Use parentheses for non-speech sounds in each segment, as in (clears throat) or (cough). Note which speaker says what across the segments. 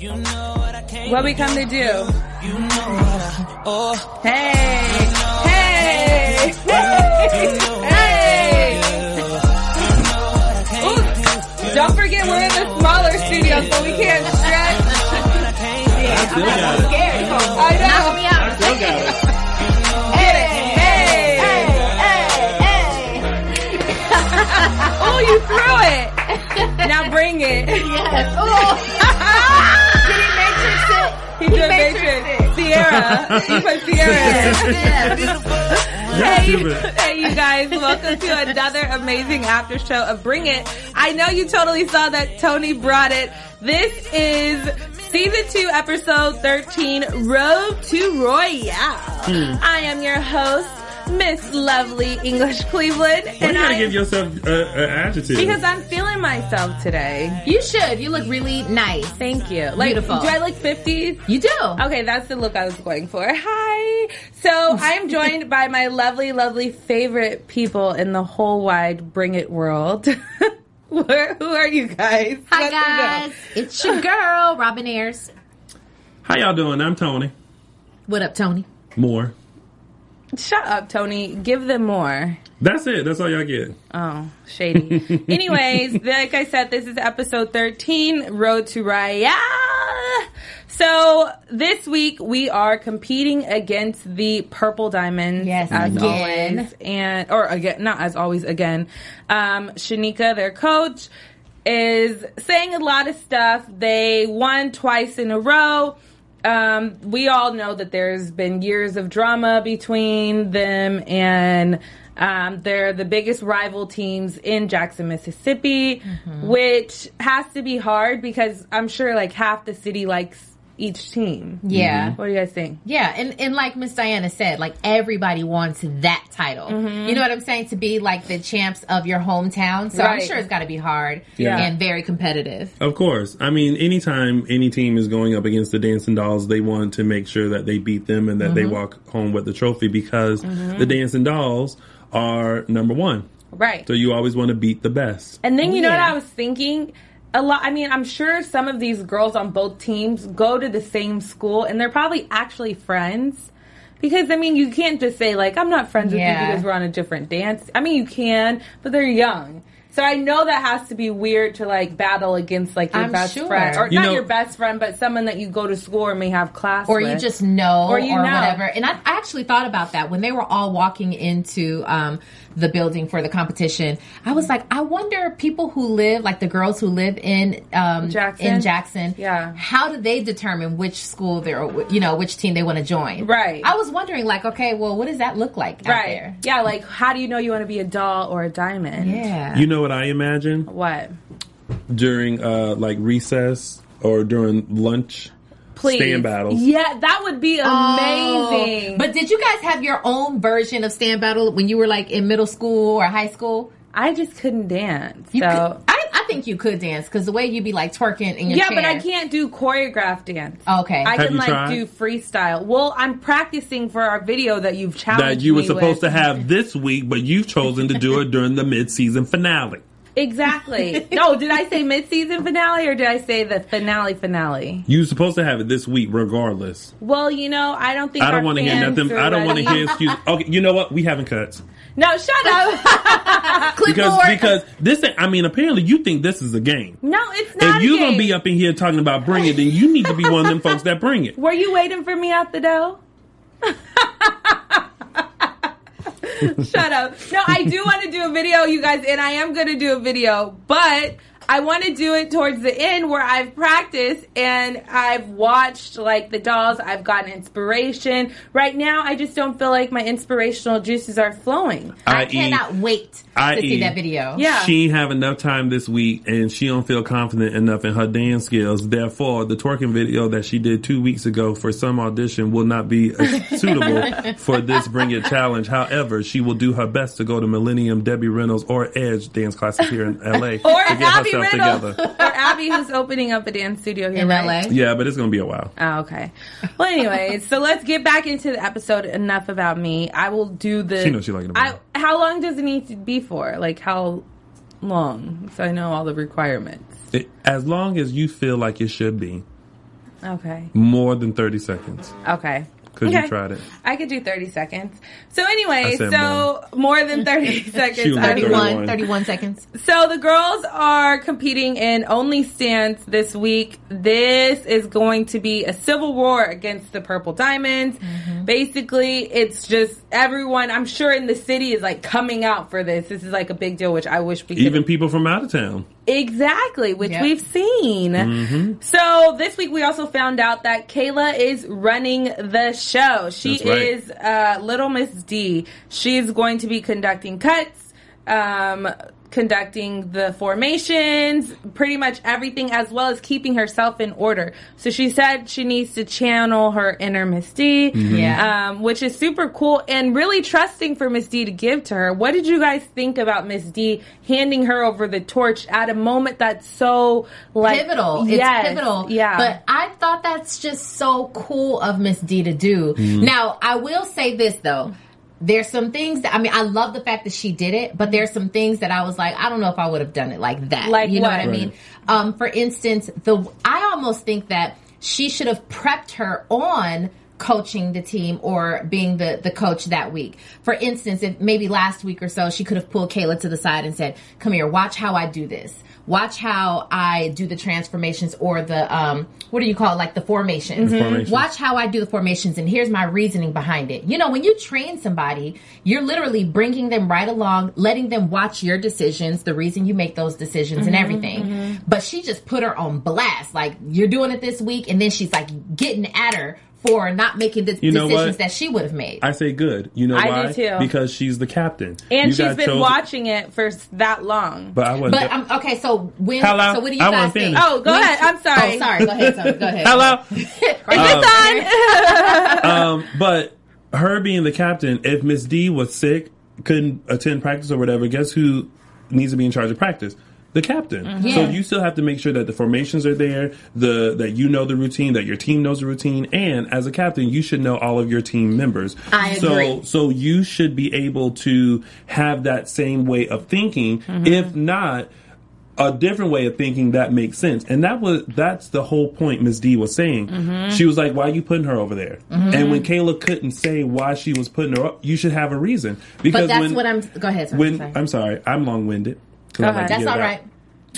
Speaker 1: What we come to do. Hey. Hey. Hey. Ooh, Don't forget we're in the smaller studio so we can't stretch.
Speaker 2: I still got it.
Speaker 3: Scared.
Speaker 1: I know.
Speaker 3: Knock me out.
Speaker 1: Get it. Hey. (laughs) Oh, you threw it. Now bring it.
Speaker 3: Yes. (laughs) (laughs)
Speaker 1: He did Matrix. Sierra. He put Sierra. (laughs) Hey, hey, you guys, welcome to another amazing after show of Bring It. I know you totally saw that Tony brought it. This is season two, episode 13, Road to Royale. Hmm. I am your host, Miss Lovely English Cleveland.
Speaker 2: Why you
Speaker 1: and
Speaker 2: gotta
Speaker 1: I,
Speaker 2: give yourself uh, an adjective?
Speaker 1: because I'm feeling myself today.
Speaker 3: You should. You look really nice.
Speaker 1: Thank you. Like,
Speaker 3: Beautiful.
Speaker 1: do I look 50s?
Speaker 3: You do.
Speaker 1: Okay, that's the look I was going for. Hi. So I am joined by my lovely, lovely favorite people in the whole wide Bring It world. (laughs) Where, who are you guys?
Speaker 3: Hi
Speaker 1: What's the
Speaker 3: guys. It's your girl, Robin Ayers.
Speaker 2: How y'all doing? I'm Tony.
Speaker 3: What up, Tony?
Speaker 2: More.
Speaker 1: Deal? Shut up, Tony. Give them more.
Speaker 2: That's it. That's all y'all get.
Speaker 1: Oh, shady. (laughs) Anyways, like I said, this is episode 13, Road to Royale. So this week we are competing against the Purple Diamonds
Speaker 3: Yes,
Speaker 1: as
Speaker 3: again.
Speaker 1: always, and or again, not as always again. Um, Shanika, their coach, is saying a lot of stuff. They won twice in a row. Um, we all know that there's been years of drama between them and um, they're the biggest rival teams in Jackson, Mississippi, which has to be hard because I'm sure like half the city likes each team.
Speaker 3: Yeah. Mm-hmm.
Speaker 1: What do you guys think?
Speaker 3: Yeah, and, and like Miss Diana said, like everybody wants that title.
Speaker 1: Mm-hmm.
Speaker 3: You know what I'm saying? To be like the champs of your hometown. So I'm sure it's got to be hard
Speaker 2: Yeah.
Speaker 3: and very competitive.
Speaker 2: Of course. I mean, anytime any team is going up against the Dancing Dolls, they want to make sure that they beat them and that they mm-hmm. walk home with the trophy because mm-hmm. the Dancing Dolls are number one.
Speaker 1: Right.
Speaker 2: So you always want to beat the best.
Speaker 1: And then you know what I was thinking? A lot. I mean, I'm sure some of these girls on both teams go to the same school, and they're probably actually friends. Because I mean, you can't just say like I'm not friends with you because we're on a different dance. I mean, you can, but they're young. So I know that has to be weird to like battle against like your
Speaker 3: I'm
Speaker 1: best
Speaker 3: sure.
Speaker 1: friend, or
Speaker 2: You
Speaker 1: not
Speaker 2: know-
Speaker 1: your best friend, but someone that you go to school or may have class,
Speaker 3: Or you just know
Speaker 1: Or
Speaker 3: or,
Speaker 1: you know.
Speaker 3: whatever. And I, I actually thought about that when they were all walking into um, the building for the competition. I was like, I wonder people who live, like the girls who live in um,
Speaker 1: Jackson?
Speaker 3: in Jackson,
Speaker 1: Yeah.
Speaker 3: how do they determine which school they're, you know, which team they want to join?
Speaker 1: Right.
Speaker 3: I was wondering, like, okay, well, what does that look like out
Speaker 1: right.
Speaker 3: there?
Speaker 1: Yeah, like how do you know you want to be a doll or a diamond?
Speaker 3: Yeah.
Speaker 2: You know what I imagine
Speaker 1: What?
Speaker 2: during uh like recess or during lunch
Speaker 1: Please.
Speaker 2: stand battles?
Speaker 1: Yeah, that would be amazing.
Speaker 3: Oh, But did you guys have your own version of stand battle when you were like in middle school or high school?
Speaker 1: I just couldn't dance.
Speaker 3: You
Speaker 1: so
Speaker 3: could- I, I think you could dance because the way you'd be like twerking in your
Speaker 1: Yeah,
Speaker 3: chair.
Speaker 1: but I can't do choreographed dance.
Speaker 3: Oh, okay.
Speaker 1: I
Speaker 2: Have
Speaker 1: can like
Speaker 2: tried?
Speaker 1: do freestyle. Well, I'm practicing for our video that you've challenged
Speaker 2: that you were
Speaker 1: me
Speaker 2: supposed
Speaker 1: with.
Speaker 2: to have this week, but you've chosen to do it during the mid-season finale.
Speaker 1: Exactly. (laughs) no, did I say mid-season finale or did I say the finale finale?
Speaker 2: You were supposed to have it this week, regardless.
Speaker 1: Well, you know, I don't think
Speaker 2: I don't want to hear nothing. I don't want to
Speaker 1: ready.
Speaker 2: hear excuses. (laughs) Okay, you know what? We haven't cuts
Speaker 1: No, shut up.
Speaker 2: because (laughs)
Speaker 3: Clipboard.
Speaker 2: because this. I mean, apparently you think this is a game.
Speaker 1: no, it's not.
Speaker 2: If
Speaker 1: a
Speaker 2: you're gonna be up in here talking about bring it, then you need to be one of them folks that bring it.
Speaker 1: Were you waiting for me at the door? Shut up. No, I do want to do a video, you guys, and I am going to do a video, but I want to do it towards the end where I've practiced and I've watched like the dolls. I've gotten inspiration. Right now, I just don't feel like my inspirational juices are flowing.
Speaker 3: I,
Speaker 2: I.e.
Speaker 3: cannot wait
Speaker 2: I.e.
Speaker 3: to see that video.
Speaker 1: Yeah.
Speaker 2: She ain't have enough time this week, and she don't feel confident enough in her dance skills. Therefore, the twerking video that she did two weeks ago for some audition will not be uh, (laughs) suitable for this Bring It challenge. However, she will do her best to go to Millennium, Debbie Reynolds, or Edge dance classes here in LA
Speaker 1: Or
Speaker 2: to get
Speaker 1: Abby
Speaker 2: herself
Speaker 1: Reynolds.
Speaker 2: together. (laughs)
Speaker 1: or Abby, who's opening up a dance studio here
Speaker 3: In
Speaker 1: right?
Speaker 3: LA.
Speaker 2: Yeah, but it's gonna be a while.
Speaker 1: Oh, okay. Well, anyways, so let's get back into the episode. Enough about me. I will do the.
Speaker 2: She knows she like it
Speaker 1: I, how long does it need to be for? Like how long? So I know all the requirements.
Speaker 2: It, as long as you feel like it should be
Speaker 1: Okay.
Speaker 2: more than thirty seconds,
Speaker 1: Okay.
Speaker 2: Because
Speaker 1: Okay.
Speaker 2: you tried it.
Speaker 1: I could do 30 seconds. So anyway, so more, than 30 (laughs) seconds.
Speaker 2: was
Speaker 1: I
Speaker 2: like
Speaker 1: mean,
Speaker 2: 31.
Speaker 3: 31, 31 seconds.
Speaker 1: So the girls are competing in Only Stance this week. This is going to be a civil war against the Purple Diamonds. Mm-hmm. Basically, it's just everyone, I'm sure in the city is like coming out for this. This is like a big deal, which I wish we could
Speaker 2: Even people from out of town.
Speaker 1: Exactly, which
Speaker 3: Yep.
Speaker 1: we've seen.
Speaker 2: Mm-hmm.
Speaker 1: So this week we also found out that Kayla is running the show. She
Speaker 2: right.
Speaker 1: is uh, Little Miss D. She's going to be conducting cuts, um, conducting the formations, pretty much everything, as well as keeping herself in order. So she said she needs to channel her inner Miss D,
Speaker 2: Mm-hmm.
Speaker 3: Yeah.
Speaker 1: um, which is super cool and really trusting for Miss D to give to her. What did you guys think about Miss D handing her over the torch at a moment that's so like
Speaker 3: pivotal. It's pivotal.
Speaker 1: Yeah,
Speaker 3: But I thought that's just so cool of Miss D to do. Now, I will say this though. There's some things that I mean I love the fact that she did it, but there's some things that I was like, I don't know if I would have done it like that.
Speaker 1: Like
Speaker 3: you know
Speaker 1: what?
Speaker 3: what I mean? Um, for instance, the I almost think that she should have prepped her on coaching the team or being the the coach that week. For instance, if maybe last week or so she could have pulled Kayla to the side and said, "Come here, watch how I do this. Watch how I do the transformations or the um what do you call it? like the formations. Mm-hmm.
Speaker 2: formations.
Speaker 3: Watch how I do the formations and here's my reasoning behind it. You know, when you train somebody, you're literally bringing them right along, letting them watch your decisions, the reason you make those decisions and mm-hmm, everything. Mm-hmm. But she just put her on blast. Like, you're doing it this week. And then she's like getting at her for not making the
Speaker 2: You know
Speaker 3: decisions
Speaker 2: what?
Speaker 3: that she would have made.
Speaker 2: I say good. You know
Speaker 1: I do
Speaker 2: why?
Speaker 1: too.
Speaker 2: Because she's the captain.
Speaker 1: and
Speaker 2: You
Speaker 1: she's been
Speaker 2: chosen-
Speaker 1: watching it for that long.
Speaker 2: But I wasn't.
Speaker 3: but um, okay, so when
Speaker 2: Hello?
Speaker 3: so what do you
Speaker 2: I
Speaker 3: guys think?
Speaker 1: Oh, go
Speaker 3: When
Speaker 1: ahead.
Speaker 3: she-
Speaker 1: I'm sorry.
Speaker 3: Oh, sorry. Go ahead, Tony. Go ahead.
Speaker 2: Hello. (laughs)
Speaker 3: Right. (laughs)
Speaker 2: um, but her being the captain, if Miss D was sick, couldn't attend practice or whatever, guess who needs to be in charge of practice? The captain. Mm-hmm. So
Speaker 3: Yeah.
Speaker 2: you still have to make sure that the formations are there, the that you know the routine, that your team knows the routine, and as a captain, you should know all of your team members.
Speaker 3: I
Speaker 2: so,
Speaker 3: agree.
Speaker 2: So you should be able to have that same way of thinking. Mm-hmm. If not, a different way of thinking that makes sense. And that was that's the whole point Miss D was saying.
Speaker 1: Mm-hmm.
Speaker 2: She was like, Why are you putting her over there? Mm-hmm. And when Kayla couldn't say why she was putting her up, you should have a reason. Because
Speaker 3: But that's
Speaker 2: when,
Speaker 3: what I'm. Go ahead. Sorry,
Speaker 2: when
Speaker 3: sorry.
Speaker 2: I'm sorry, I'm long winded.
Speaker 1: Go ahead.
Speaker 3: That's all right.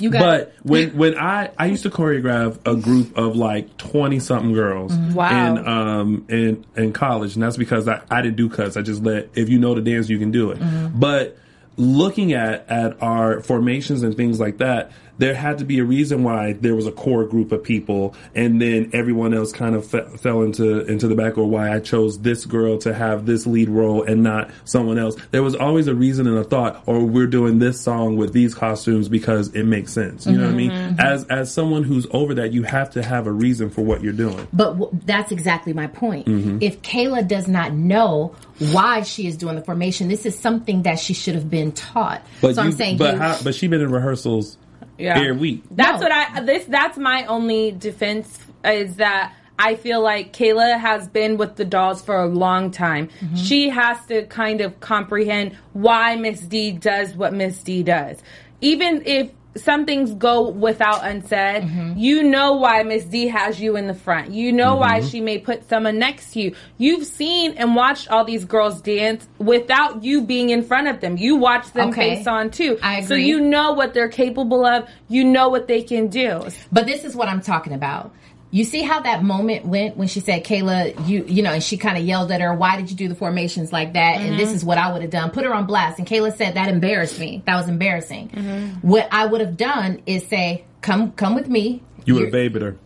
Speaker 3: You got
Speaker 2: But
Speaker 3: it.
Speaker 2: when when I I used to choreograph a group of like twenty something girls
Speaker 1: Wow.
Speaker 2: in um in in college, and that's because I, I didn't do cuts. I just let if you know the dance you can do it. But looking at at our formations and things like that, there had to be a reason why there was a core group of people, and then everyone else kind of fe- fell into into the back, or why I chose this girl to have this lead role and not someone else. There was always a reason and a thought, or we're doing this song with these costumes because it makes sense. You know what I mean? As as someone who's over that, you have to have a reason for what you're doing.
Speaker 3: But w- that's exactly my point.
Speaker 2: Mm-hmm.
Speaker 3: If Kayla does not know why she is doing the formation, this is something that she should have been taught. so I'm saying,
Speaker 2: but
Speaker 3: you,
Speaker 2: how, but she been in rehearsals
Speaker 1: Yeah.
Speaker 2: every week.
Speaker 1: That's
Speaker 3: No.
Speaker 1: what I this that's my only defense is that I feel like Kayla has been with the dolls for a long time.
Speaker 3: Mm-hmm.
Speaker 1: She has to kind of comprehend why Miss D does what Miss D does. Even if some things go without unsaid,
Speaker 3: Mm-hmm.
Speaker 1: you know why Miss D has you in the front. You know why
Speaker 2: Mm-hmm.
Speaker 1: she may put someone next to you. You've seen and watched all these girls dance without you being in front of them. You watch them
Speaker 3: Okay.
Speaker 1: face on too.
Speaker 3: I
Speaker 1: So you know what they're capable of. You know what they can do.
Speaker 3: But this is what I'm talking about. You see how that moment went when she said, "Kayla, you you know," and she kind of yelled at her, "Why did you do the formations like that?" And
Speaker 1: Mm-hmm.
Speaker 3: this is what I would have done. Put her on blast. And Kayla said that embarrassed me. That was embarrassing.
Speaker 1: Mm-hmm.
Speaker 3: What I would have done is say, "Come come with me."
Speaker 2: You would
Speaker 3: You're-
Speaker 2: have babied her.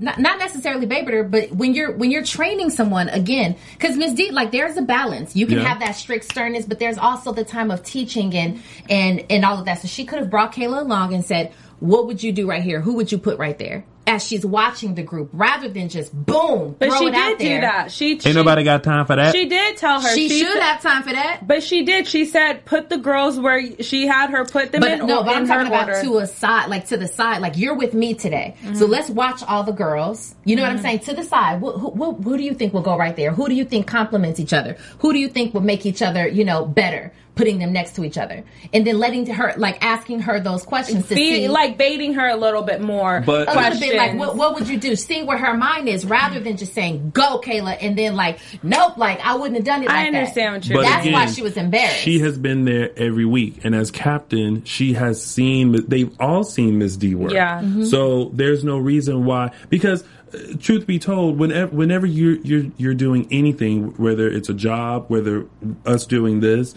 Speaker 3: not, not necessarily baby her, but when you're when you're training someone again, because Miss D, like there's a balance. You can
Speaker 2: Yeah.
Speaker 3: have that strict sternness, but there's also the time of teaching and and and all of that. So she could have brought Kayla along and said, "What would you do right here? Who would you put right there?" As she's watching the group, rather than just boom,
Speaker 1: But
Speaker 3: throw
Speaker 1: she
Speaker 3: it out
Speaker 1: did do that. She she,
Speaker 2: Ain't nobody got time for that.
Speaker 1: She did tell her
Speaker 3: She, should
Speaker 1: said-
Speaker 3: have time for that.
Speaker 1: But she did. She said put the girls where she had her put them
Speaker 3: But
Speaker 1: in.
Speaker 3: no,
Speaker 1: or-
Speaker 3: but
Speaker 1: in
Speaker 3: I'm talking about
Speaker 1: order.
Speaker 3: to a side, like to the side, like you're with me today. So mm-hmm. let's watch all the girls. You know what I'm mm-hmm. saying? To the side. Who, who, who, who do you think will go right there? Who do you think complements each other? Who do you think will make each other, you know, better? Putting them next to each other, and then letting her, like, asking her those questions to
Speaker 1: Be,
Speaker 3: see,
Speaker 1: like baiting her a little bit more.
Speaker 2: But-
Speaker 3: a
Speaker 1: questions.
Speaker 3: Little like what, what would you do see where her mind is rather than just saying go kayla and then like nope like i wouldn't have done it like
Speaker 1: I understand
Speaker 3: that.
Speaker 1: what you're
Speaker 2: But
Speaker 1: saying.
Speaker 3: that's why she was embarrassed
Speaker 2: She has been there every week, and as captain, she has seen. They've all seen Miss D work.
Speaker 1: Yeah. Mhm.
Speaker 2: So there's no reason why. Because, uh, truth be told, whenever whenever you're you're you're doing anything, whether it's a job, whether us doing this,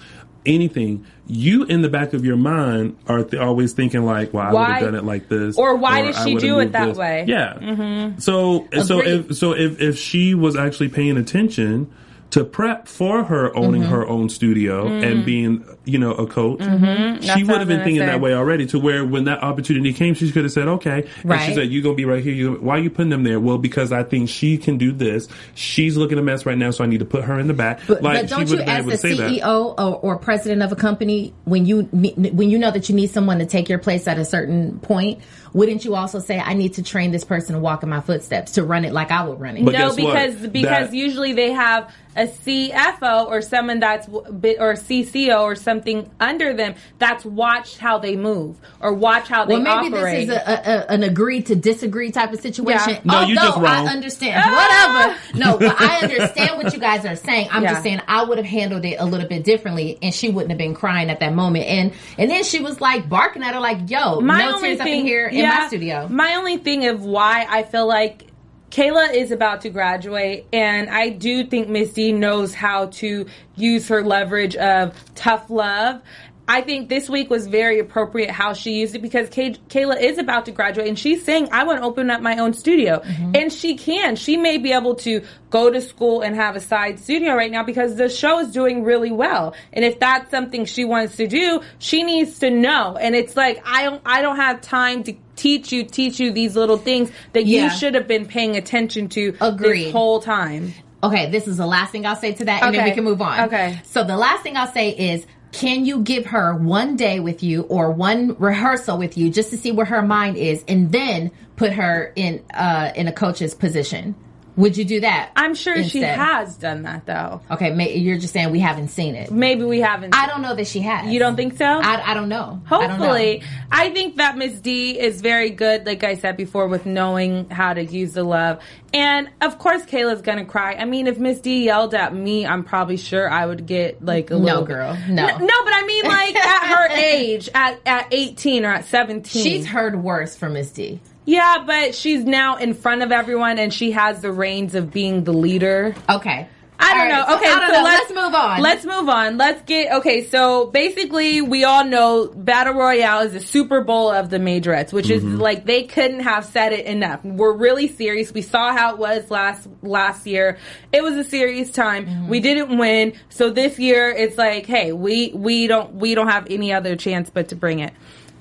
Speaker 2: anything, you in the back of your mind are th- always thinking like, "Well, I would have done it like this,"
Speaker 1: or why did she do it that
Speaker 2: this.
Speaker 1: way?
Speaker 2: Yeah. So so
Speaker 3: Agreed.
Speaker 2: if so if if she was actually paying attention to prep for her owning
Speaker 1: Mm-hmm.
Speaker 2: her own studio and being you know a coach,
Speaker 1: Mm-hmm.
Speaker 2: She would have been thinking
Speaker 1: say.
Speaker 2: that way already. To where when that opportunity came, she could have said, "Okay." And she said, "You're gonna be right here? You why are you putting them there?" Well, because I think she can do this. She's looking a mess right now, so I need to put her in the back.
Speaker 3: But,
Speaker 2: like
Speaker 3: but don't
Speaker 2: would
Speaker 3: you,
Speaker 2: have been
Speaker 3: as
Speaker 2: able
Speaker 3: the
Speaker 2: to say that.
Speaker 3: CEO or, or president of a company, when you when you know that you need someone to take your place at a certain point, wouldn't you also say, "I need to train this person to walk in my footsteps to run it like I would run it"?
Speaker 2: But
Speaker 1: no,
Speaker 2: guess what?
Speaker 1: because because
Speaker 2: That-
Speaker 1: usually they have a CFO or someone that's w- or CCO or something under them that's watched how they move or watch how they
Speaker 3: well, maybe
Speaker 1: operate.
Speaker 3: this is a, a, an agree to disagree type of situation.
Speaker 1: Yeah.
Speaker 2: No,
Speaker 3: Although
Speaker 2: you just wrong.
Speaker 3: I understand whatever. Ah. No, but I understand what you guys are saying. I'm
Speaker 1: Yeah.
Speaker 3: just saying I would have handled it a little bit differently, and she wouldn't have been crying at that moment. And and then she was like barking at her, like, "Yo, my no tears up in here in my studio."
Speaker 1: My only thing of why I feel like Kayla is about to graduate, and I do think Miss D knows how to use her leverage of tough love. I think this week was very appropriate how she used it because Kay- Kayla is about to graduate and she's saying, I want to open up my own studio. Mm-hmm. And she can. She may be able to go to school and have a side studio right now because the show is doing really well. And if that's something she wants to do, she needs to know. And it's like, I don't, I don't have time to teach you, teach you these little things that
Speaker 3: Yeah.
Speaker 1: you should have been paying attention to
Speaker 3: Agreed.
Speaker 1: this whole time.
Speaker 3: Okay, this is the last thing I'll say to that, and then we can move on.
Speaker 1: Okay.
Speaker 3: So the last thing I'll say is, can you give her one day with you or one rehearsal with you just to see where her mind is, and then put her in uh in a coach's position? Would you do that?
Speaker 1: I'm sure she has done that though.
Speaker 3: Okay, may, you're just saying we haven't seen it.
Speaker 1: Maybe we haven't.
Speaker 3: I don't know that she has.
Speaker 1: you don't think so?
Speaker 3: I, I don't know. I don't know.
Speaker 1: Hopefully, I, think that Miss D is very good, like I said before, with knowing how to use the love. And of course, Kayla's gonna cry. I mean, if Miss D yelled at me, I'm probably sure I would get like a
Speaker 3: No,
Speaker 1: little.
Speaker 3: girl, no.
Speaker 1: N- no. But I mean, like at her (laughs) age, at at 18 or at 17,
Speaker 3: She's heard worse from Miss D.
Speaker 1: yeah, but she's now in front of everyone, and she has the reins of being the leader.
Speaker 3: Okay.
Speaker 1: I don't
Speaker 3: All right,
Speaker 1: know.
Speaker 3: so
Speaker 1: Okay,
Speaker 3: I don't
Speaker 1: so
Speaker 3: know.
Speaker 1: let's,
Speaker 3: Let's move on.
Speaker 1: Let's move on. Let's get okay. So basically, we all know Battle Royale is the Super Bowl of the majorettes, which is like they couldn't have said it enough. We're really serious. We saw how it was last last year. It was a serious time.
Speaker 3: Mm-hmm.
Speaker 1: We didn't win, so this year it's like, hey, we we don't we don't have any other chance but to bring it.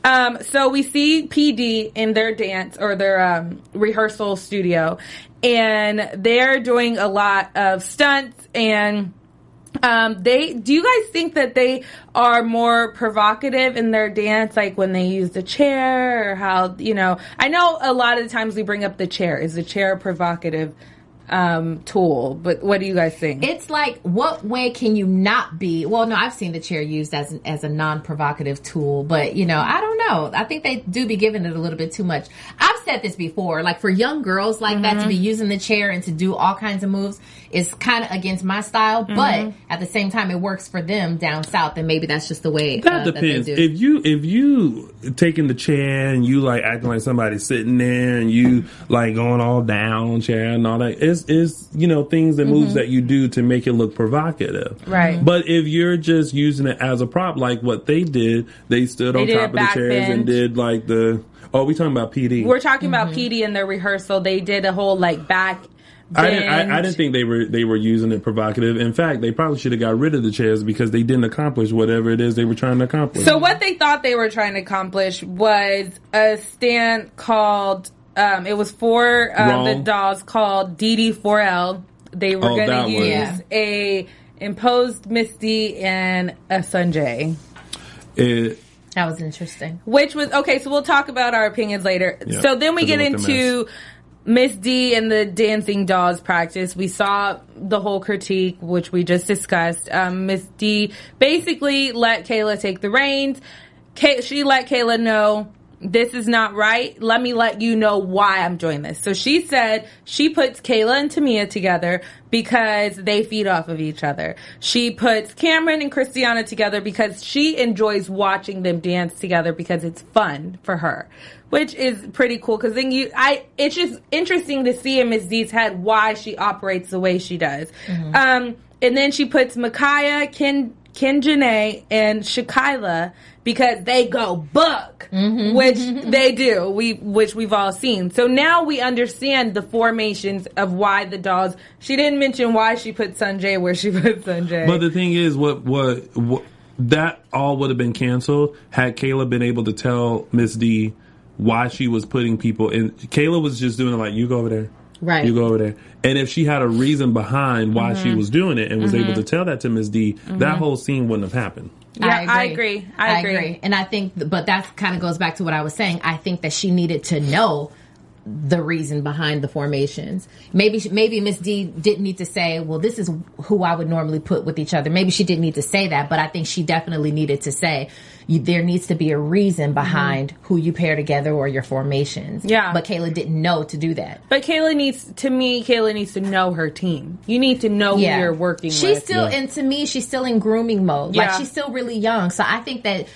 Speaker 1: Um, so we see PD in their dance or their um, rehearsal studio, and they're doing a lot of stunts and Um, they do you guys think that they are more provocative in their dance, like when they use the chair, or how you know? I know a lot of the times we bring up the chair. Is the chair provocative um, tool? But what do you guys think?
Speaker 3: It's like, what way can you not be? Well, no, I've seen the chair used as an, as a non provocative tool, but you know, I don't know. I think they do be giving it a little bit too much. I've said this before, like for young girls like that to be using the chair and to do all kinds of moves is kind of against my style, but at the same time, it works for them down south, and maybe that's just the way
Speaker 2: That
Speaker 3: uh,
Speaker 2: depends.
Speaker 3: That they do.
Speaker 2: if you if you taking the chair and you like acting like somebody sitting there and you like going all down chair and all that, it's is you know things and
Speaker 3: Mm-hmm.
Speaker 2: moves that you do to make it look provocative.
Speaker 1: Right.
Speaker 2: But if you're just using it as a prop, like what they did, they stood
Speaker 1: They
Speaker 2: on top of the chairs
Speaker 1: bend.
Speaker 2: and did like the. Oh, we talking about PD?
Speaker 1: We're talking
Speaker 3: Mm-hmm.
Speaker 1: about PD in their rehearsal. They did a whole like back.
Speaker 2: I didn't, I, I didn't think they were they were using it provocative. In fact, they probably should have got rid of the chairs because they didn't accomplish whatever it is they were trying to accomplish.
Speaker 1: So what they thought they were trying to accomplish was a stand called. Um, it was for um, the dolls called DD4L. They were
Speaker 2: Oh,
Speaker 1: going to use
Speaker 3: Yeah.
Speaker 1: a imposed Misty and a Sunjay.
Speaker 2: it,
Speaker 3: that was interesting.
Speaker 1: Which was okay. So we'll talk about our opinions later.
Speaker 2: Yeah,
Speaker 1: so then we get
Speaker 2: it looked a
Speaker 1: into Miss D and the dancing dolls practice. We saw the whole critique, which we just discussed. Um, Miss D basically let Kayla take the reins. Kay- she let Kayla know this is not right. Let me let you know why I'm doing this. So she said she puts Kayla and Tamia together because they feed off of each other. She puts Cameron and Christiana together because she enjoys watching them dance together because it's fun for her. Which is pretty cool because then you, I, it's just interesting to see in Miss D's head why she operates the way she does. Um, and then she puts Micaiah, Ken, Ken Janae, and Shakila because they go buck, mm-hmm. which (laughs) they do. We which we've all seen. So now we understand the formations of why the dolls. She didn't mention why she put Sanjay where she (laughs) put Sanjay.
Speaker 2: But the thing is, what what, what that all would have been canceled had Kayla been able to tell Miss D why she was putting people in. Kayla was just doing it like you go over there.
Speaker 3: Right.
Speaker 2: You go over there. And if she had a reason behind why she
Speaker 1: Mm-hmm.
Speaker 2: was doing it and was able to tell that to Miss D, that whole scene wouldn't have happened.
Speaker 1: Yeah, I agree. I agree.
Speaker 3: And I think, but that kind of goes back to what I was saying. I think that she needed to know the reason behind the formations. Maybe, maybe Miss D didn't need to say, well, this is who I would normally put with each other. Maybe she didn't need to say that, but I think she definitely needed to say, there needs to be a reason behind mm-hmm. who you pair together or your formations.
Speaker 1: Yeah.
Speaker 3: But Kayla didn't know to do that.
Speaker 1: But Kayla needs, to me, Kayla needs to know her team. You need to know who you're working
Speaker 3: she's
Speaker 1: with.
Speaker 3: still, and to me, she's still in grooming mode.
Speaker 1: Yeah.
Speaker 3: Like she's still really young. So I think that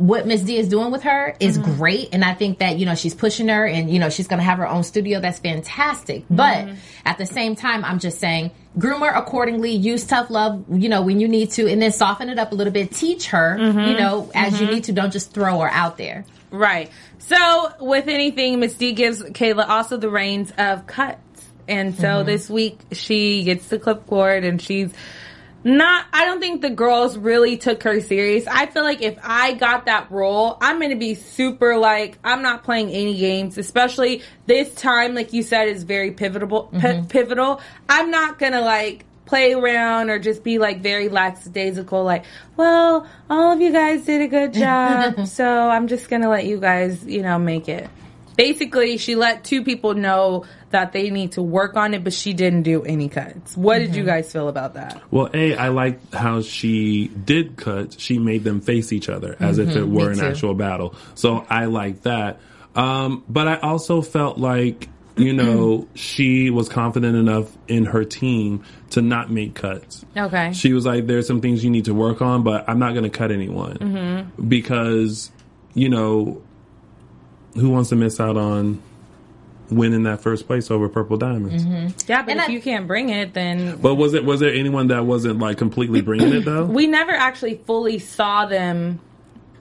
Speaker 3: what Miss D is doing with her is
Speaker 1: Mm-hmm.
Speaker 3: great, and I think that you know she's pushing her, and you know she's going to have her own studio. That's fantastic.
Speaker 1: Mm-hmm.
Speaker 3: But at the same time, I'm just saying. Groom her accordingly. Use tough love, you know, when you need to, and then soften it up a little bit. Teach her,
Speaker 1: Mm-hmm.
Speaker 3: you know, as you need to. Don't just throw her out there.
Speaker 1: Right. So with anything, Miss D gives Kayla also the reins of cuts. And so
Speaker 3: Mm-hmm.
Speaker 1: this week she gets the clipboard and she's not I don't think the girls really took her serious. I feel like if I got that role, I'm going to be super like I'm not playing any games, especially this time like you said is very pivotal
Speaker 3: Mm-hmm.
Speaker 1: pivotal. I'm not going to like play around or just be like very lackadaisical like, well, all of you guys did a good job, (laughs) so I'm just going to let you guys, you know, make it. Basically, she let two people know that they need to work on it, but she didn't do any cuts. What did
Speaker 3: Mm-hmm.
Speaker 1: you guys feel about that?
Speaker 2: Well, A, I like how she did cut. She made them face each other as if it were an
Speaker 3: too.
Speaker 2: actual battle. So I like that. Um, but I also felt like, you know, (clears throat) she was confident enough in her team to not make cuts.
Speaker 1: Okay.
Speaker 2: She was like, there's some things you need to work on, but I'm not going to cut anyone. Because, you know, who wants to miss out on winning that first place over Purple Diamonds?
Speaker 1: Yeah, but
Speaker 3: And
Speaker 1: if
Speaker 3: I-
Speaker 1: you can't bring it, then
Speaker 2: But was it was there anyone that wasn't like completely bringing it though? (clears throat)
Speaker 1: we never actually fully saw them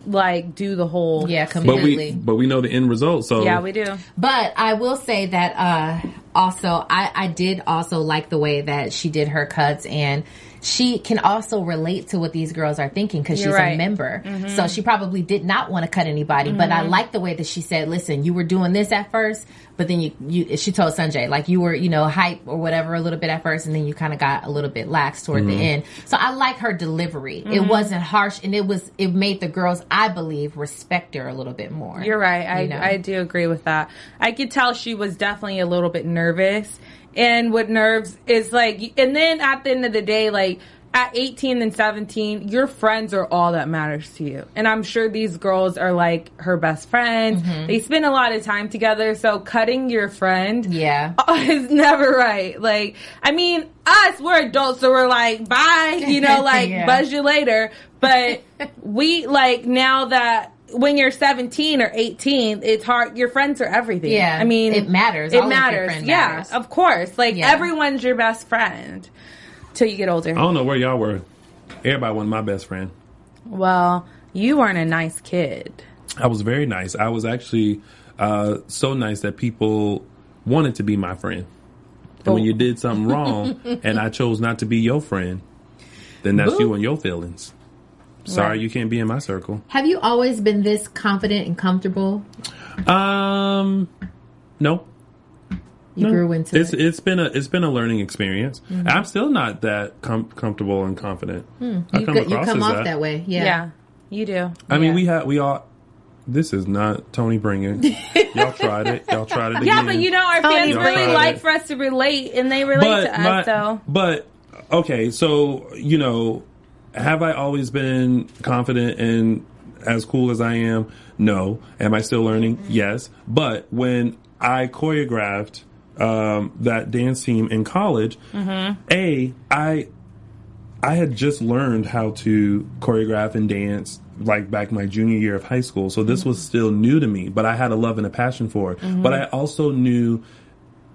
Speaker 1: like do the whole.
Speaker 3: Yeah,
Speaker 2: but
Speaker 3: completely.
Speaker 2: we but we know the end result. So
Speaker 1: Yeah, we do.
Speaker 3: But I will say that uh also I, I did also like the way that she did her cuts and she can also relate to what these girls are thinking because she's
Speaker 1: right.
Speaker 3: a member. Mm-hmm. So she probably did not want to cut anybody. But I mm-hmm. like the way that she said, "Listen, you were doing this at first, but then you, you." She told Sanjay like you were, you know, hype or whatever a little bit at first, and then you kind of got a little bit lax toward the mm-hmm. end. So I like her delivery. It wasn't harsh, and it was it made the girls, I believe, respect her a little bit more.
Speaker 1: You're right. I,
Speaker 3: you know?
Speaker 1: I do agree with that. I could tell she was definitely a little bit nervous. And with nerves is like, and then at the end of the day, like at 18 and 17, your friends are all that matters to you. And I'm sure these girls are like her best friends.
Speaker 3: Mm-hmm.
Speaker 1: They spend a lot of time together. So cutting your friend
Speaker 3: Yeah. (laughs)
Speaker 1: is never right. Like, I mean, us, we're adults, so we're like, bye, you know, (laughs) like,
Speaker 3: Yeah.
Speaker 1: buzz you later. But (laughs) we, like, now that when you're 17 or 18, it's hard. Your friends are everything.
Speaker 3: Yeah,
Speaker 1: I mean,
Speaker 3: it matters.
Speaker 1: It
Speaker 3: All of your
Speaker 1: matters.
Speaker 3: friend
Speaker 1: yeah,
Speaker 3: matters.
Speaker 1: of course. Like,
Speaker 3: Yeah.
Speaker 1: everyone's your best friend till you get older.
Speaker 2: I don't know where y'all were. Everybody wasn't my best friend.
Speaker 1: Well, you weren't a nice kid.
Speaker 2: I was very nice. I was actually uh, so nice that people wanted to be my friend. And when you did something wrong (laughs) and I chose not to be your friend, then that's you and your feelings. Sorry,
Speaker 1: Right.
Speaker 2: you can't be in my circle.
Speaker 3: Have you always been this confident and comfortable?
Speaker 2: Um, no.
Speaker 3: You
Speaker 2: No.
Speaker 3: grew into
Speaker 2: it's
Speaker 3: it.
Speaker 2: it's been a it's been a learning experience.
Speaker 1: Mm-hmm.
Speaker 2: I'm still not that com- comfortable and confident. I
Speaker 3: Hmm. You,
Speaker 2: come
Speaker 3: go- you come
Speaker 2: as
Speaker 3: off
Speaker 2: that.
Speaker 3: that. way.
Speaker 1: Yeah,
Speaker 3: Yeah.
Speaker 1: you do.
Speaker 2: I mean, we have we all. This is not Tony Bringing. (laughs) Y'all tried it. Y'all tried it again.
Speaker 1: Yeah, but you know, our fans
Speaker 2: Y'all
Speaker 1: really like
Speaker 2: it.
Speaker 1: for us to relate, and they relate to us. so
Speaker 2: but okay, so you know, have I always been confident and as cool as I am? No. Am I still learning?
Speaker 1: Mm-hmm.
Speaker 2: Yes. But when I choreographed um, that dance team in college,
Speaker 1: Mm-hmm.
Speaker 2: a I I had just learned how to choreograph and dance like back my junior year of high school. So this was still new to me, but I had a love and a passion for it. But I also knew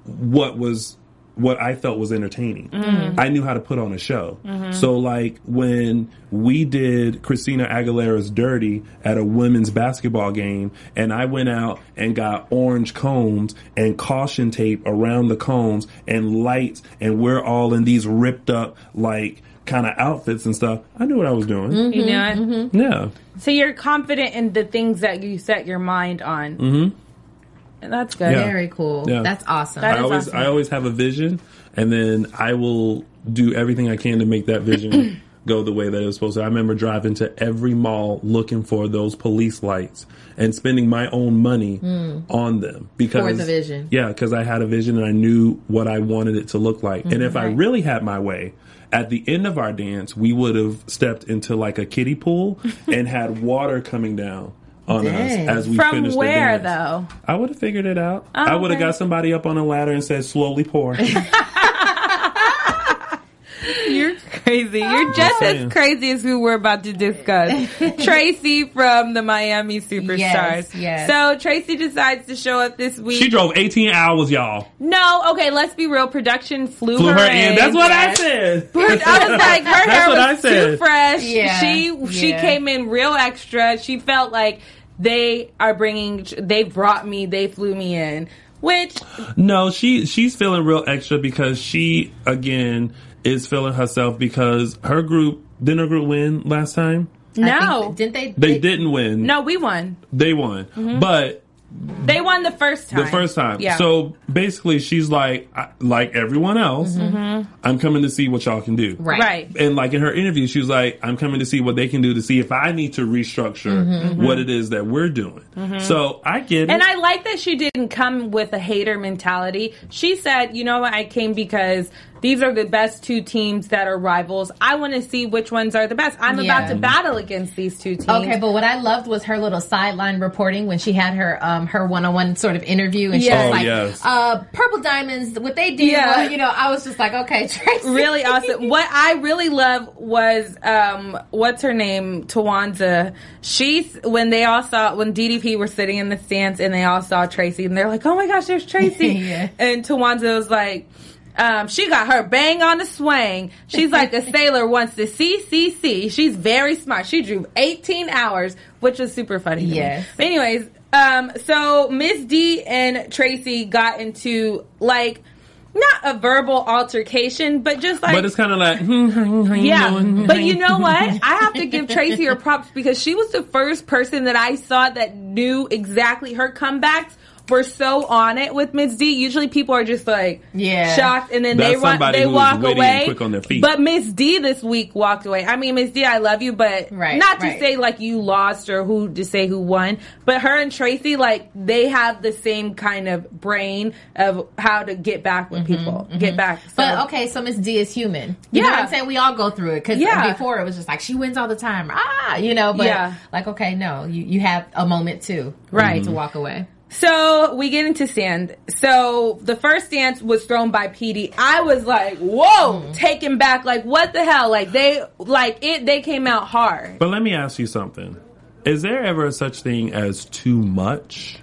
Speaker 2: what was what I felt was entertaining. Mm-hmm. I knew how to put on a show. Mm-hmm. So like when we did Christina Aguilera's Dirty at a women's basketball game and I went out and got orange cones and caution tape around the cones and lights and we're all in these ripped up like kind of outfits and stuff. I knew what I was doing.
Speaker 1: you know, mm-hmm. it.
Speaker 2: Yeah.
Speaker 1: so you're confident in the things that you set your mind on. Mm-hmm. That's good.
Speaker 2: Yeah.
Speaker 3: Very cool.
Speaker 2: Yeah.
Speaker 3: That's awesome.
Speaker 1: That
Speaker 2: I
Speaker 1: is
Speaker 2: always
Speaker 1: awesome.
Speaker 2: I always have a vision, and then I will do everything I can to make that vision (clears throat) go the way that it was supposed to. I remember driving to every mall looking for those police lights and spending my own money hmm. on them because.
Speaker 3: For the vision.
Speaker 2: Yeah, because I had a vision and I knew what I wanted it to look like. And if I mm-hmm. really had my way. At the end of our dance, we would have stepped into like a kiddie pool (laughs) and had water coming down on
Speaker 3: Dang.
Speaker 2: us as we
Speaker 1: From
Speaker 2: finished
Speaker 1: where
Speaker 2: the dance.
Speaker 1: though?
Speaker 2: I would have figured it out. Oh, I would have
Speaker 1: okay.
Speaker 2: got somebody up on a ladder and said, "Slowly pour." (laughs)
Speaker 1: You're crazy. You're oh, just
Speaker 2: saying.
Speaker 1: as crazy as who we're about to discuss. (laughs) Tracy from the Miami Superstars.
Speaker 3: Yes, yes.
Speaker 1: So Tracy decides to show up this week.
Speaker 2: she drove 18 hours, y'all.
Speaker 1: no, okay, let's be real. Production flew,
Speaker 2: Flew
Speaker 1: her,
Speaker 2: her in. That's what
Speaker 1: yes.
Speaker 2: I said.
Speaker 1: I was like, her hair
Speaker 2: That's what I
Speaker 1: was (laughs)
Speaker 2: said.
Speaker 1: too fresh.
Speaker 3: Yeah,
Speaker 1: She she
Speaker 3: yeah.
Speaker 1: came in real extra. She felt like they are bringing. They brought me. They flew me in. Which
Speaker 2: No, she she's feeling real extra because she again is feeling herself because her group didn't her group win last time.
Speaker 3: I think-
Speaker 1: no,
Speaker 3: didn't they?
Speaker 2: They didn't win.
Speaker 1: no, we won.
Speaker 2: they won, mm-hmm. but
Speaker 1: They won the first time.
Speaker 2: the first time.
Speaker 1: Yeah.
Speaker 2: So basically, she's like, like everyone else, mm-hmm. Mm-hmm. I'm coming to see what y'all can do.
Speaker 3: Right.
Speaker 1: right.
Speaker 2: And like in her interview, she was like, I'm coming to see what they can do to see if I need to restructure mm-hmm. what it is that we're doing. So I get it.
Speaker 1: And I like that she didn't come with a hater mentality. She said, you know what, I came because these are the best two teams that are rivals. I want to see which ones are the best. I'm
Speaker 3: Yeah.
Speaker 1: about to battle against these two teams.
Speaker 3: Okay, but what I loved was her little sideline reporting when she had her um her one on one sort of interview, and she
Speaker 1: Yeah.
Speaker 3: was
Speaker 2: Oh,
Speaker 3: like,
Speaker 2: yes.
Speaker 3: uh, "Purple diamonds, what they did,
Speaker 1: Yeah.
Speaker 3: uh, you know, I was just like, "Okay, (laughs) Tracy."
Speaker 1: really awesome. What I really love was um what's her name? Tawanza. She's when they all saw when DDP were sitting in the stands and they all saw Tracy and they're like, Oh my gosh, there's Tracy. (laughs)
Speaker 3: Yeah.
Speaker 1: And Tawanza was like um, she got her bang on the swing. She's like a (laughs) sailor wants to see, see, see. She's very smart. She drew 18 hours, which was super funny. to me.
Speaker 3: Yes.
Speaker 1: But anyways, um, so Miss D and Tracy got into like not a verbal altercation, but just like
Speaker 2: But it's kind of like, hmm, hmm, how you
Speaker 1: yeah, but you know what? (laughs) I have to give Tracy her props because she was the first person that I saw that knew exactly her comebacks were so on it with Miss D. Usually people are just like
Speaker 3: Yeah.
Speaker 1: shocked and then
Speaker 2: That's
Speaker 1: they run, they walk away.
Speaker 2: quick on their feet.
Speaker 1: But Miss D this week walked away. I mean, Miss D, I love you, but
Speaker 3: Right,
Speaker 1: not to
Speaker 3: right.
Speaker 1: say like you lost or who to say who won. But her and Tracy, like they have the same kind of brain of how to get back with people, get back. So-
Speaker 3: Mm-hmm, But okay, so Miss D is human. You know
Speaker 1: Yeah.
Speaker 3: what I'm saying? We all go through it because
Speaker 1: Yeah.
Speaker 3: before it was just like she wins all the time. Ah, you know, but
Speaker 1: Yeah.
Speaker 3: like okay, no, you you have a moment too,
Speaker 1: Right.
Speaker 3: to walk away.
Speaker 1: So we get into stand. So the first dance was thrown by PD. I was like, whoa,
Speaker 2: Mm.
Speaker 1: taken back. Like, what the hell? Like they, like it, they came out hard.
Speaker 2: But let me ask you something. Is there ever such thing as too much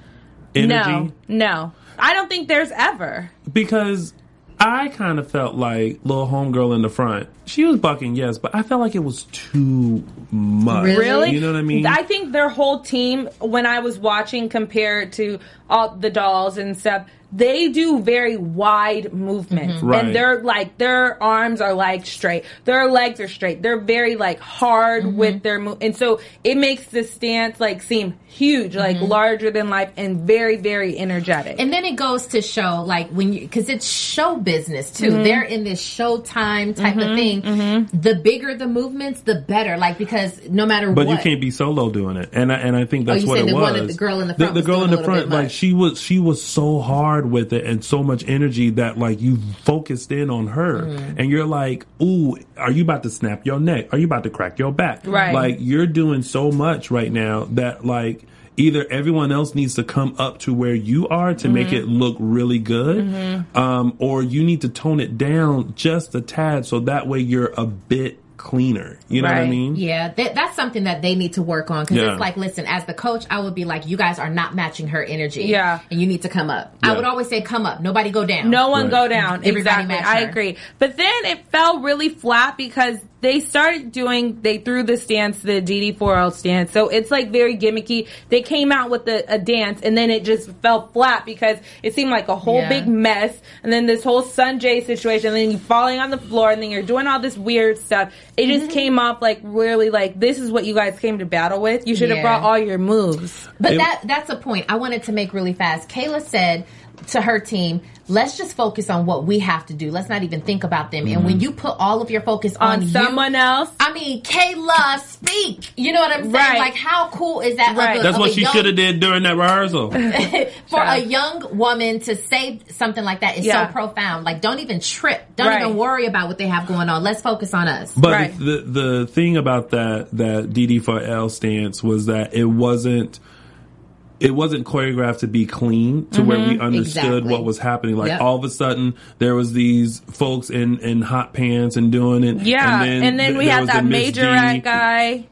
Speaker 2: energy?
Speaker 1: No, no. I don't think there's ever.
Speaker 2: Because I kind of felt like little homegirl in the front. She was bucking, yes, but I felt like it was too much.
Speaker 3: Really?
Speaker 2: You know what I mean?
Speaker 1: I think their whole team, when I was watching compared to all the dolls and stuff, they do very wide movements.
Speaker 2: Mm-hmm. Right.
Speaker 1: And they're like, their arms are like straight. Their legs are straight. They're very like hard
Speaker 2: Mm-hmm.
Speaker 1: with their move. And so it makes the stance like seem huge, like
Speaker 2: Mm-hmm.
Speaker 1: larger than life and very, very energetic.
Speaker 3: And then it goes to show like when you because it's show business too.
Speaker 1: Mm-hmm.
Speaker 3: They're in this showtime type of thing. The bigger the movements, the better. Like because no matter
Speaker 2: But
Speaker 3: what,
Speaker 2: you can't be solo doing it, and I, and I think that's
Speaker 3: you
Speaker 2: what
Speaker 3: said
Speaker 2: it
Speaker 3: the
Speaker 2: was.
Speaker 3: one that the girl in the front was
Speaker 2: girl in the front, like
Speaker 3: much.
Speaker 2: she was, she was so hard with it and so much energy that like you focused in on her,
Speaker 3: Mm-hmm.
Speaker 2: and you're like, "Ooh, are you about to snap your neck? Are you about to crack your back?"
Speaker 1: Right.
Speaker 2: Like you're doing so much right now that like. Either everyone else needs to come up to where you are to make
Speaker 3: Mm-hmm.
Speaker 2: it look really good, um, or you need to tone it down just a tad so that way you're a bit cleaner. You know what I mean?
Speaker 3: Yeah, that, that's something that they need to work on because
Speaker 2: Yeah.
Speaker 3: it's like, listen, as the coach, I would be like, you guys are not matching her energy.
Speaker 1: Yeah.
Speaker 3: and you need to come up.
Speaker 2: Yeah.
Speaker 3: I would always say, come up. Nobody go down.
Speaker 1: No one
Speaker 2: Right.
Speaker 1: go down.
Speaker 3: Everybody
Speaker 1: exactly.
Speaker 3: match
Speaker 1: I agree. But then it fell really flat because they started doing, they threw the stance, the DD4L stance. So it's like very gimmicky. They came out with a, a dance and then it just fell flat because it seemed like a whole
Speaker 3: Yeah.
Speaker 1: big mess. And then this whole Sunjay situation, and then you falling on the floor and then you're doing all this weird stuff. It just
Speaker 3: Mm-hmm.
Speaker 1: came off like really like, this is what you guys came to battle with. You should have brought all your moves.
Speaker 3: But
Speaker 2: It-
Speaker 3: that that's a point I wanted to make really fast. Kayla said to her team, let's just focus on what we have to do. Let's not even think about them. And when mm-hmm. you put all of your focus on,
Speaker 1: On
Speaker 3: you-
Speaker 1: someone else.
Speaker 3: I mean, Kayla, speak. You know what I'm saying?
Speaker 1: Right.
Speaker 3: Like, how cool is that? of
Speaker 1: Right.
Speaker 3: a-
Speaker 2: That's
Speaker 3: of
Speaker 2: what
Speaker 3: a
Speaker 2: she
Speaker 3: young-
Speaker 2: should have did during that rehearsal. (laughs) (laughs)
Speaker 3: for a young woman to say something like that is
Speaker 1: Yeah.
Speaker 3: so profound. Like, don't even trip. Don't
Speaker 1: Right.
Speaker 3: even worry about what they have going on. Let's focus on us.
Speaker 2: But
Speaker 1: Right.
Speaker 2: the the thing about that that DD for L stance was that it wasn't it wasn't choreographed to be clean to where we understood
Speaker 3: Exactly.
Speaker 2: what was happening. Like
Speaker 3: Yep.
Speaker 2: all of a sudden there was these folks in in hot pants and doing it.
Speaker 1: Yeah. And then,
Speaker 2: th-
Speaker 1: we had that major
Speaker 2: D.
Speaker 1: guy.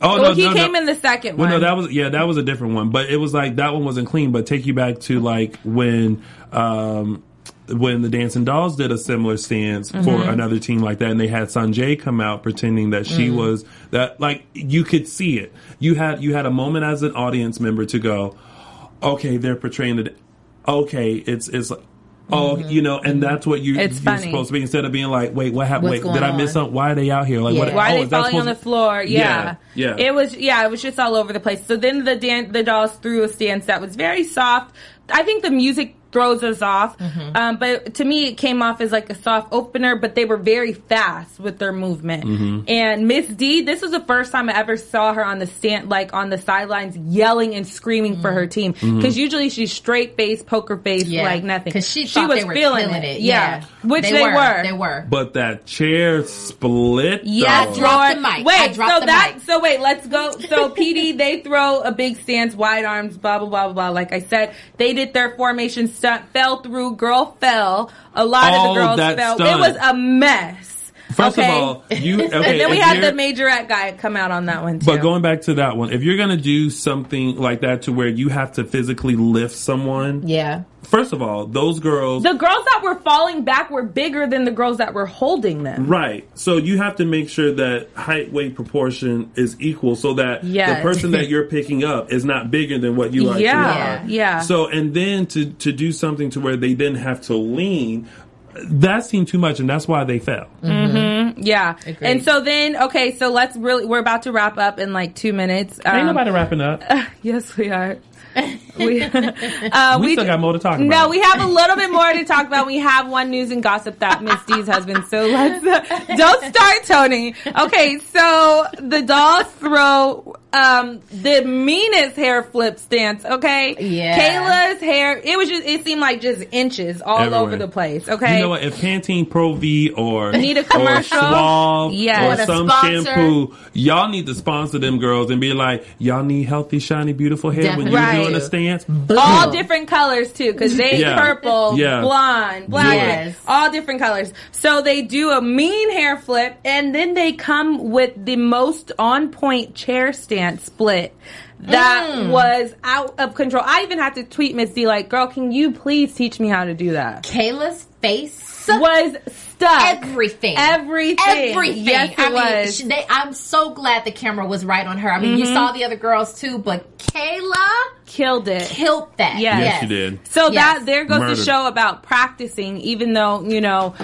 Speaker 2: Oh
Speaker 1: well,
Speaker 2: no,
Speaker 1: he
Speaker 2: no,
Speaker 1: came
Speaker 2: no.
Speaker 1: in the second
Speaker 2: Well,
Speaker 1: one.
Speaker 2: no, that was yeah, that was a different one. But it was like that one wasn't clean. But take you back to like when um when the Dancing Dolls did a similar stance for
Speaker 1: Mm-hmm.
Speaker 2: another team like that, and they had Sanjay come out pretending that she
Speaker 1: Mm.
Speaker 2: was that like you could see it. You had you had a moment as an audience member to go, okay, they're portraying it. Okay, it's it's. Oh, you know, and that's what you,
Speaker 1: Mm-hmm. Funny.
Speaker 2: supposed to be instead of being like, wait, what happened? Wait, did I miss something? Why are they out here? Like,
Speaker 3: Yeah.
Speaker 2: what?
Speaker 1: Why
Speaker 2: oh,
Speaker 1: are they falling on the floor? Yeah.
Speaker 2: Yeah, yeah.
Speaker 1: It was yeah, it was just all over the place. So then the dan- the dolls threw a stance that was very soft. I think the music throws us off.
Speaker 2: Mm-hmm.
Speaker 1: Um, but to me, it came off as like a soft opener, but they were very fast with their movement.
Speaker 2: Mm-hmm.
Speaker 1: And Miss D, this was the first time I ever saw her on the stand, like on the sidelines, yelling and screaming for her team.
Speaker 2: Mm-hmm.
Speaker 1: Because usually she's straight face, poker face,
Speaker 3: Yeah.
Speaker 1: like nothing.
Speaker 3: 'Cause she thought they were killing it.
Speaker 1: Yeah,
Speaker 3: Yeah.
Speaker 1: which
Speaker 3: They
Speaker 1: they,
Speaker 3: were.
Speaker 1: were.
Speaker 3: They were.
Speaker 2: But that chair split.
Speaker 1: Yeah,
Speaker 2: though.
Speaker 3: dropped the mic.
Speaker 1: Wait,
Speaker 3: I dropped
Speaker 1: so
Speaker 3: the
Speaker 1: that
Speaker 3: mic.
Speaker 1: so wait, let's go. So PD they throw a big stance, wide arms, blah blah blah blah blah. Like I said, they did their formation stunt, fell through, girl fell. A lot
Speaker 2: All
Speaker 1: of the girls fell.
Speaker 2: stunt.
Speaker 1: It was a mess.
Speaker 2: First
Speaker 1: okay?
Speaker 2: of all, you okay? (laughs)
Speaker 1: and then we had the majorette guy come out on that one too.
Speaker 2: But going back to that one, if you're gonna do something like that to where you have to physically lift someone,
Speaker 3: Yeah.
Speaker 2: first of all, those girls,
Speaker 1: the girls that were falling back were bigger than the girls that were holding them.
Speaker 2: right? So you have to make sure that height weight proportion is equal, so that
Speaker 1: Yes.
Speaker 2: the person that (laughs) you're picking up is not bigger than what you actually
Speaker 1: Yeah,
Speaker 2: are.
Speaker 1: yeah.
Speaker 2: So and then to to do something to where they didn't have to lean. That seemed too much, and that's why they fell.
Speaker 1: Yeah. And so then, okay, so let's really, we're about to wrap up in like two minutes.
Speaker 2: Ain't
Speaker 1: Um,
Speaker 2: nobody wrapping up. (laughs)
Speaker 1: yes, we are. (laughs) we, (laughs) uh,
Speaker 2: we, still got more to talk about.
Speaker 1: No, we have a little bit more to talk about. We have one news and gossip that Miss D's husband. So let's don't start, Tony. Okay, so the dolls throw um the meanest hair flip stance. Okay,
Speaker 3: Yeah.
Speaker 1: Kayla's hair. It was just. It seemed like just inches all
Speaker 2: Everywhere.
Speaker 1: over the place. Okay,
Speaker 2: You know what? If Pantene Pro V or (laughs)
Speaker 1: Need a
Speaker 2: or
Speaker 1: commercial?
Speaker 2: Suave
Speaker 1: Yes.
Speaker 2: or
Speaker 1: Want
Speaker 3: a
Speaker 2: some
Speaker 3: sponsor?
Speaker 2: shampoo, y'all need to sponsor them girls and be like, y'all need healthy, shiny, beautiful hair when you're
Speaker 1: Definitely.
Speaker 2: doing a stance.
Speaker 1: all different colors too, because they
Speaker 2: Yeah.
Speaker 1: purple,
Speaker 2: Yeah.
Speaker 1: blonde, black,
Speaker 3: Yes.
Speaker 1: all different colors. So they do a mean hair flip, and then they come with the most on point chair stance split. That
Speaker 3: Mm.
Speaker 1: was out of control. I even had to tweet Miss D like, "Girl, can you please teach me how to do that?"
Speaker 3: Kayla's face
Speaker 1: Was stuck.
Speaker 3: everything.
Speaker 1: Everything.
Speaker 3: Everything.
Speaker 1: Yes, it
Speaker 3: I mean,
Speaker 1: was.
Speaker 3: she- they, I'm so glad the camera was right on her. I mean,
Speaker 1: Mm-hmm.
Speaker 3: you saw the other girls too, but Kayla
Speaker 1: Killed it.
Speaker 3: killed that.
Speaker 1: Yes.
Speaker 2: Yes, you did.
Speaker 1: So
Speaker 3: Yes.
Speaker 1: that there goes
Speaker 2: Murdered.
Speaker 1: to show about practicing, even though you know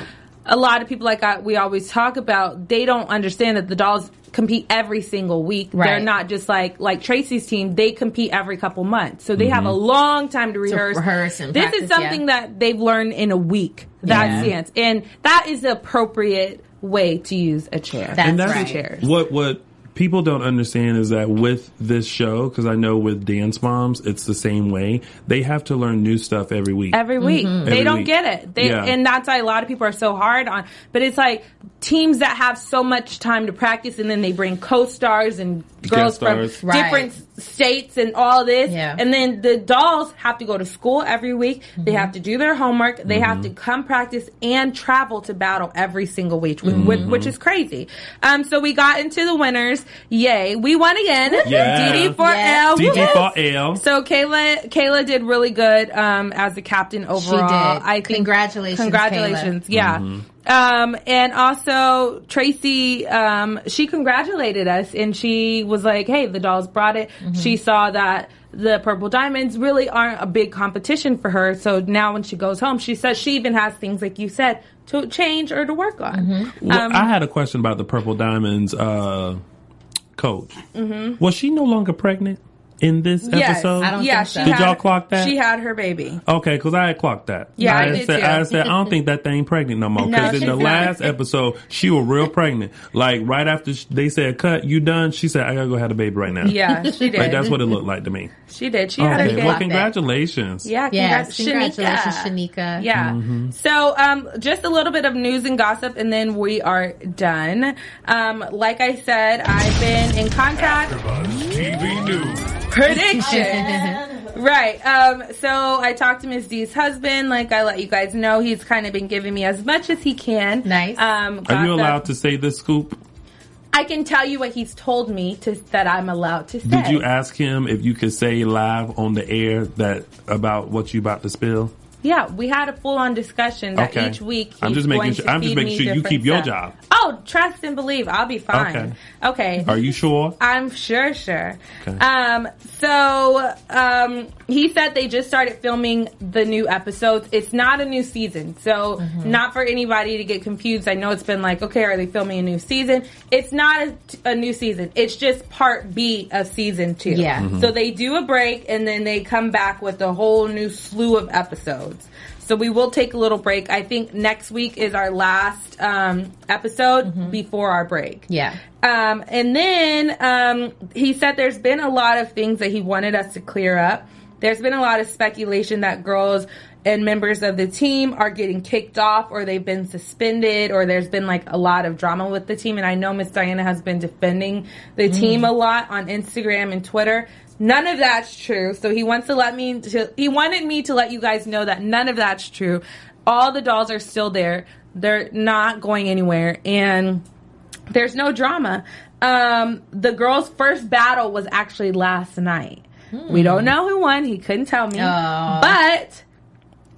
Speaker 1: a lot of people like I, we always talk about, they don't understand that the dolls compete every single week.
Speaker 3: right.
Speaker 1: They're not just like like Tracy's team; they compete every couple months, so they have a mm-hmm. long time to rehearse.
Speaker 3: rehearse and
Speaker 1: this
Speaker 3: practice,
Speaker 1: is something
Speaker 3: yeah.
Speaker 1: that they've learned in a week. That
Speaker 3: Yeah.
Speaker 1: stance, and that is the appropriate way to use a chair.
Speaker 3: That's
Speaker 2: and that's
Speaker 3: right.
Speaker 1: chairs.
Speaker 2: what what people don't understand is that with this show, because I know with Dance Moms, it's the same way. They have to learn new stuff every week.
Speaker 1: every week. Mm-hmm. They
Speaker 2: Every
Speaker 1: don't
Speaker 2: week.
Speaker 1: get it. They
Speaker 2: Yeah.
Speaker 1: and that's why a lot of people are so hard on. But it's like teams that have so much time to practice, and then they bring co-stars and girls from
Speaker 2: stars.
Speaker 3: Right.
Speaker 1: different states and all this.
Speaker 3: Yeah.
Speaker 1: And then the dolls have to go to school every week. They
Speaker 3: Mm-hmm.
Speaker 1: have to do their homework. They have to come practice and travel to battle every single week, which, which,
Speaker 2: Mm-hmm.
Speaker 1: which is crazy. Um, so we got into the winners. Yay, we won again.
Speaker 2: Yeah.
Speaker 1: DD4L.
Speaker 3: Yes.
Speaker 2: DG4L.
Speaker 1: So Kayla, Kayla did really good um, as the captain overall.
Speaker 3: did.
Speaker 1: I think
Speaker 3: Congratulations,
Speaker 1: congratulations, yeah. Um, and also Tracy, um, she congratulated us, and she was like, "Hey, the dolls brought it." She saw that the purple diamonds really aren't a big competition for her. So now when she goes home, she says she even has things like you said to change or to work on.
Speaker 2: Well,
Speaker 1: Um,
Speaker 2: I had a question about the Purple Diamonds uh, coach. Was she no longer pregnant in this
Speaker 1: Mm-hmm. Yes,
Speaker 2: episode?
Speaker 3: I don't
Speaker 1: yeah,
Speaker 3: think
Speaker 1: she
Speaker 3: so.
Speaker 2: Did
Speaker 1: had-
Speaker 2: y'all clock that?
Speaker 1: She had her baby.
Speaker 2: Okay, because I had clocked that.
Speaker 1: Yeah, I
Speaker 2: I,
Speaker 1: did
Speaker 2: said,
Speaker 1: too.
Speaker 2: I said, I don't think that thing pregnant no more.
Speaker 1: No,
Speaker 2: Because in the
Speaker 1: not.
Speaker 2: last episode, she was real pregnant. Like right after they said, "Cut, you done?" She said, "I gotta go have a baby right now."
Speaker 1: Yeah, she did.
Speaker 2: like that's what it looked like to me.
Speaker 1: she did. She had her
Speaker 2: Okay,
Speaker 1: kid.
Speaker 2: well, congratulations.
Speaker 1: Yeah,
Speaker 3: Yes,
Speaker 1: congrats,
Speaker 3: congratulations,
Speaker 1: Shanika.
Speaker 3: Shanika.
Speaker 1: Yeah. So, um, just a little bit of news and gossip, and then we are done. Um, like I said, I've been in contact.
Speaker 4: TV News.
Speaker 1: Prediction. (laughs) Right. Um, so I talked to Miss D's husband. Like I let you guys know, he's kind of been giving me as much as he can.
Speaker 3: Nice.
Speaker 1: Um,
Speaker 2: Are
Speaker 1: got
Speaker 2: you
Speaker 1: the-
Speaker 2: allowed to say this scoop?
Speaker 1: I can tell you what he's told me to that I'm allowed to say.
Speaker 2: Did you ask him if you could say live on the air that about what you about to spill?
Speaker 1: Yeah, we had a full on discussion that
Speaker 2: Okay.
Speaker 1: each week.
Speaker 2: I'm
Speaker 1: he's
Speaker 2: just making
Speaker 1: going
Speaker 2: sure-
Speaker 1: to
Speaker 2: I'm just
Speaker 1: feed
Speaker 2: making
Speaker 1: me
Speaker 2: sure you keep your
Speaker 1: stuff.
Speaker 2: job.
Speaker 1: Oh, trust and believe. I'll be fine.
Speaker 2: Okay.
Speaker 1: Okay.
Speaker 2: Are you sure?
Speaker 1: I'm sure, sure.
Speaker 2: Okay.
Speaker 1: Um, so um, he said they just started filming the new episodes. It's not a new season, so
Speaker 2: Mm-hmm.
Speaker 1: not for anybody to get confused. I know it's been like, okay, are they filming a new season? It's not a, a new season. It's just part B of season two.
Speaker 3: Yeah.
Speaker 2: Mm-hmm.
Speaker 1: So they do a break and then they come back with a whole new slew of episodes. So we will take a little break. I think next week is our last um, episode before our break.
Speaker 3: Yeah.
Speaker 1: Um, and then um, he said there's been a lot of things that he wanted us to clear up. There's been a lot of speculation that girls and members of the team are getting kicked off or they've been suspended or there's been like a lot of drama with the team. And I know Miss Dianna has been defending the team a lot on Instagram and Twitter. None of that's true. So he wants to let me to, he wanted me to let you guys know that none of that's true. All the dolls are still there. They're not going anywhere. And there's no drama. Um, the girls' first battle was actually last night. We don't know who won. He couldn't tell me.
Speaker 3: Oh.
Speaker 1: But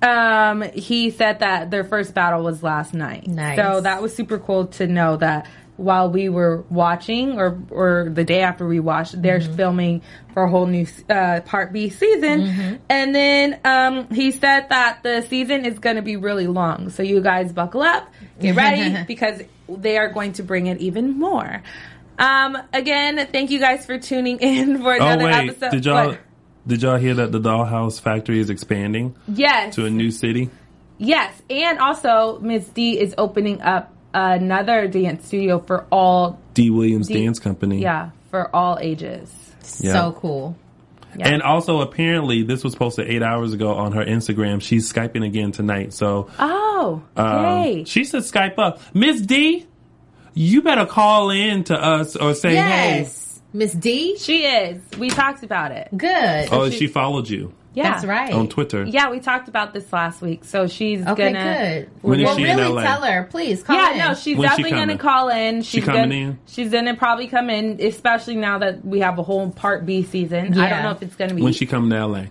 Speaker 1: um, he said that their first battle was last night.
Speaker 3: Nice.
Speaker 1: So that was super cool to know that while we were watching, or or the day after we watched. They're filming for a whole new uh, Part B season, and then um, he said that the season is going to be really long. So you guys buckle up, get ready (laughs) because they are going to bring it even more. Um, again, thank you guys for tuning (laughs) in for
Speaker 2: Oh
Speaker 1: another
Speaker 2: wait,
Speaker 1: episode.
Speaker 2: did y'all
Speaker 1: What?
Speaker 2: did y'all hear that the Dollhouse Factory is expanding
Speaker 1: Yes.
Speaker 2: to a new city?
Speaker 1: Yes, and also Miss D is opening up another dance studio for all
Speaker 2: D. Williams
Speaker 1: D-
Speaker 2: Dance Company.
Speaker 1: yeah, for all ages.
Speaker 2: Yeah.
Speaker 3: So cool.
Speaker 1: Yeah.
Speaker 2: And also, apparently, this was posted eight hours ago on her Instagram. She's skyping again tonight. So
Speaker 1: Oh,
Speaker 2: um, she said Skype up. Miss D, you better call in to us or say, hey.
Speaker 3: Miss D.
Speaker 1: she is. We talked about it.
Speaker 3: Good.
Speaker 2: Oh, she followed you
Speaker 1: Yeah.
Speaker 3: That's right.
Speaker 2: on Twitter.
Speaker 1: Yeah, we talked about this last week. So she's
Speaker 3: Okay,
Speaker 1: gonna
Speaker 3: good.
Speaker 2: When is
Speaker 3: well,
Speaker 2: she in
Speaker 3: really
Speaker 2: LA?
Speaker 3: tell her, please. Call
Speaker 1: Yeah,
Speaker 3: in.
Speaker 1: no, she's
Speaker 2: When's
Speaker 1: definitely
Speaker 2: coming?
Speaker 1: gonna call in. She's
Speaker 2: coming
Speaker 1: gonna,
Speaker 2: in?
Speaker 1: She's gonna probably come in, especially now that we have a whole part B season. I don't know if it's gonna be.
Speaker 2: When she come to LA.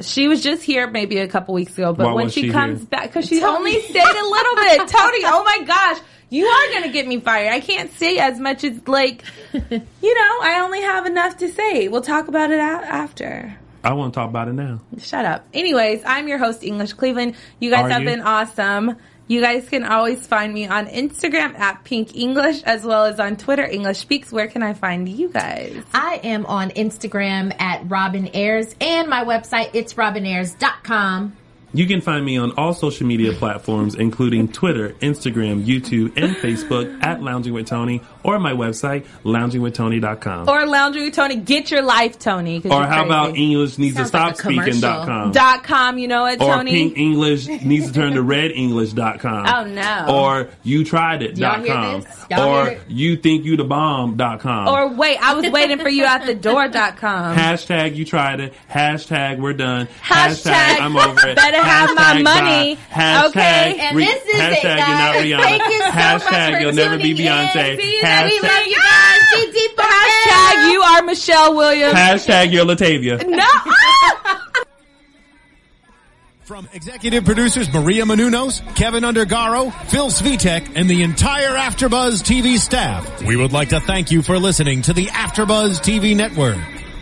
Speaker 1: She was just here maybe a couple weeks ago, but
Speaker 2: Why
Speaker 1: when
Speaker 2: was
Speaker 1: she,
Speaker 2: she
Speaker 1: comes
Speaker 2: here?
Speaker 1: back, because she only stayed a little bit. (laughs) Tony, oh my gosh, you are gonna get me fired. I can't say as much as like, (laughs) you know, I only have enough to say. We'll talk about it a- after.
Speaker 2: I want to talk about it now.
Speaker 1: Shut up. Anyways, I'm your host, English Cleveland. You guys
Speaker 2: Are
Speaker 1: have
Speaker 2: you?
Speaker 1: been awesome. You guys can always find me on Instagram at Pink English as well as on Twitter, English Speaks. Where can I find you guys?
Speaker 3: I am on Instagram at Robin Ayers and my website, it's robinayers.com.
Speaker 2: You can find me on all social media platforms, including Twitter, Instagram, YouTube, and Facebook at Lounging with Tony, or my website, loungingwithtony.com.
Speaker 1: Or Lounging with Tony. Get your life, Tony. 'cause
Speaker 2: Or
Speaker 1: you're
Speaker 2: how about. English needs
Speaker 3: Sounds
Speaker 2: to
Speaker 3: like
Speaker 2: stop
Speaker 3: a commercial.
Speaker 2: speaking.com.
Speaker 1: Dot com, you know it,
Speaker 2: Or
Speaker 1: Tony.
Speaker 2: pink English needs to turn to (laughs) red English.com.
Speaker 1: Oh, no.
Speaker 2: Or you tried it. Dot com. Or
Speaker 3: it?
Speaker 2: you think you the bomb.com.
Speaker 1: Or wait, I was waiting for you at the door.com.
Speaker 2: Hashtag you tried it. Hashtag we're done.
Speaker 1: Hashtag
Speaker 2: I'm over it.
Speaker 1: better have my money.
Speaker 2: Hashtag
Speaker 1: Okay.
Speaker 3: And
Speaker 2: re-
Speaker 3: this is it,
Speaker 2: hashtag you're not
Speaker 3: guys.
Speaker 2: Rihanna.
Speaker 3: Thank you so much
Speaker 2: hashtag
Speaker 3: for
Speaker 2: you'll never be
Speaker 3: tuning in.
Speaker 2: Beyonce.
Speaker 1: See
Speaker 3: We love you (laughs) guys. Be deep
Speaker 1: Hashtag you are Michelle Williams.
Speaker 2: hashtag you're Latavia.
Speaker 1: no. (laughs)
Speaker 4: From executive producers Maria Menounos, Keven Undergaro, Phil Svitek, and the entire AfterBuzz TV staff, we would like to thank you for listening to the AfterBuzz TV network.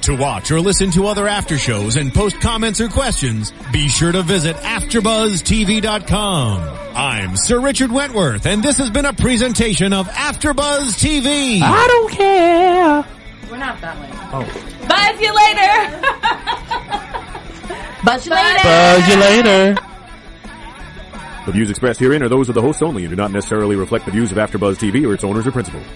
Speaker 4: To watch or listen to other after shows and post comments or questions, be sure to visit AfterBuzzTV.com. I'm Sir Richard Wentworth, and this has been a presentation of AfterBuzz TV.
Speaker 2: I don't care.
Speaker 1: We're not that way.
Speaker 2: Oh. (laughs)
Speaker 1: Buzz you later.
Speaker 3: Buzz you later.
Speaker 2: Buzz you later.
Speaker 5: The views expressed herein are those of the hosts only and do not necessarily reflect the views of AfterBuzz TV or its owners or principals.